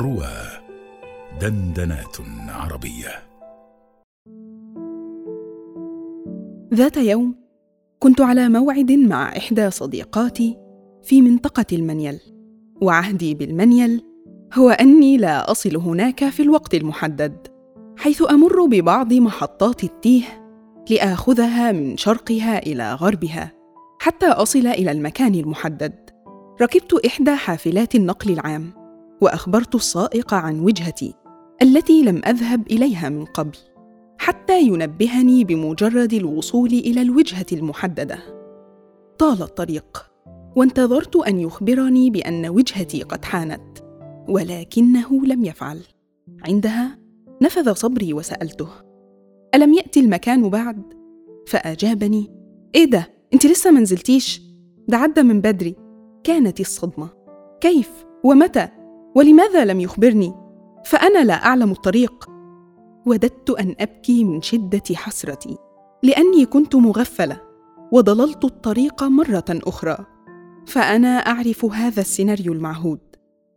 روى دندنات عربية. ذات يوم كنت على موعد مع إحدى صديقاتي في منطقة المنيل وعهدي بالمنيل هو أني لا أصل هناك في الوقت المحدد حيث أمر ببعض محطات التيه لآخذها من شرقها إلى غربها حتى أصل إلى المكان المحدد. ركبت إحدى حافلات النقل العام. وأخبرت السائق عن وجهتي التي لم أذهب إليها من قبل حتى ينبهني بمجرد الوصول إلى الوجهة المحددة طال الطريق وانتظرت أن يخبرني بأن وجهتي قد حانت ولكنه لم يفعل عندها نفذ صبري وسألته ألم يأتي المكان بعد؟ فأجابني إيه ده؟ أنت لسه منزلتيش؟ ده عدى من بدري كانت الصدمة كيف؟ ومتى؟ ولماذا لم يخبرني؟ فأنا لا أعلم الطريق. وددت أن أبكي من شدة حسرتي لأني كنت مغفلة وضللت الطريق مرة أخرى. فأنا أعرف هذا السيناريو المعهود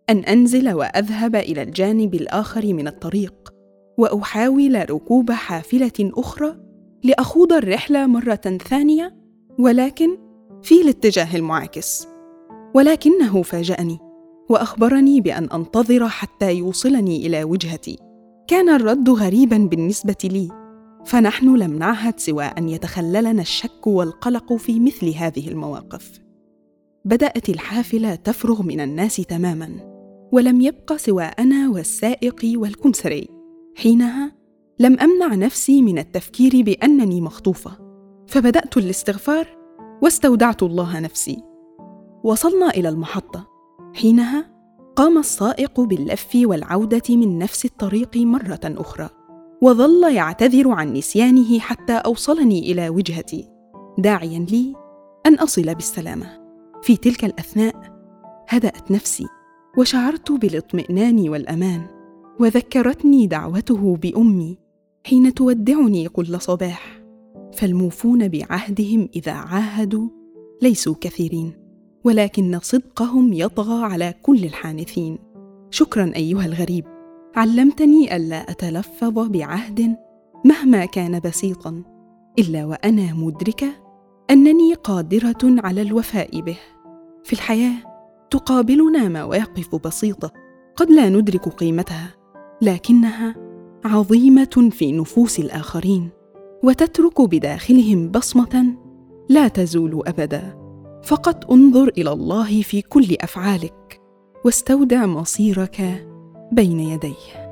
أن أنزل وأذهب إلى الجانب الآخر من الطريق وأحاول ركوب حافلة أخرى لأخوض الرحلة مرة ثانية ولكن في الاتجاه المعاكس. ولكنه فاجأني. وأخبرني بأن أنتظر حتى يوصلني إلى وجهتي. كان الرد غريبا بالنسبة لي فنحن لم نعهد سوى أن يتخللنا الشك والقلق في مثل هذه المواقف. بدأت الحافلة تفرغ من الناس تماما ولم يبق سوى أنا والسائق والكمسري حينها لم أمنع نفسي من التفكير بأنني مخطوفة فبدأت الاستغفار واستودعت الله نفسي. وصلنا إلى المحطة. حينها قام السائق باللف والعودة من نفس الطريق مرة أخرى وظل يعتذر عن نسيانه حتى أوصلني إلى وجهتي داعيا لي أن أصل بالسلامة. في تلك الأثناء هدأت نفسي وشعرت بالاطمئنان والأمان وذكرتني دعوته بأمي حين تودعني كل صباح فالموفون بعهدهم إذا عاهدوا ليسوا كثيرين. ولكن صدقهم يطغى على كل الحانثين. شكرا أيها الغريب. علمتني ألا أتلفظ بعهد مهما كان بسيطا إلا وأنا مدركه أنني قادرة على الوفاء به. في الحياة تقابلنا مواقف بسيطة قد لا ندرك قيمتها لكنها عظيمة في نفوس الآخرين وتترك بداخلهم بصمة لا تزول ابدا. فقط انظر إلى الله في كل أفعالك واستودع مصيرك بين يديه.